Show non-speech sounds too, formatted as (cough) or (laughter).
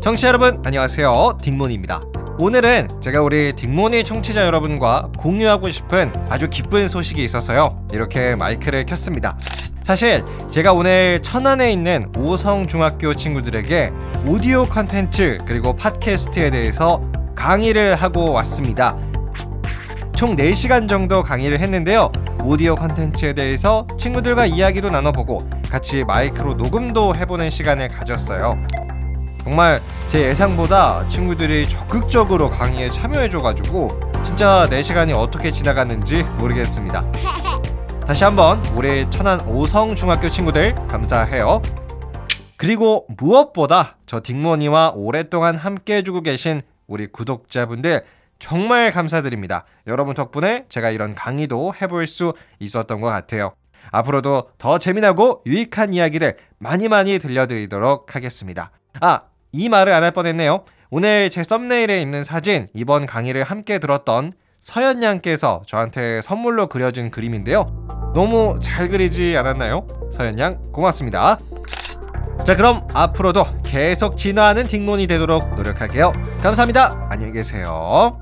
청취자 여러분 안녕하세요. 딩몬입니다. 오늘은 제가 우리 딩몬이 청취자 여러분과 공유하고 싶은 아주 기쁜 소식이 있어서요. 이렇게 마이크를 켰습니다. 사실 제가 오늘 천안에 있는 오성중학교 친구들에게 오디오 컨텐츠 그리고 팟캐스트에 대해서 강의를 하고 왔습니다. 총 4시간 정도 강의를 했는데요. 오디오 컨텐츠에 대해서 친구들과 이야기도 나눠보고 같이 마이크로 녹음도 해보는 시간을 가졌어요 정말 제 예상보다 친구들이 적극적으로 강의에 참여해줘가지고 진짜 4시간이 어떻게 지나갔는지 모르겠습니다. (laughs) 다시 한번 우리 천안 오성중학교 친구들 감사해요. 그리고 무엇보다 저 딩모니와 오랫동안 함께 해주고 계신 우리 구독자분들 정말 감사드립니다. 여러분 덕분에 제가 이런 강의도 해볼 수 있었던 것 같아요. 앞으로도 더 재미나고 유익한 이야기들 많이 많이 들려드리도록 하겠습니다. 아, 이 말을 안 할 뻔했네요. 오늘 제 썸네일에 있는 사진, 이번 강의를 함께 들었던 서연 양께서 저한테 선물로 그려준 그림인데요. 너무 잘 그리지 않았나요? 서연 양, 고맙습니다. 자, 그럼 앞으로도 계속 진화하는 딩몬이 되도록 노력할게요. 감사합니다. 안녕히 계세요.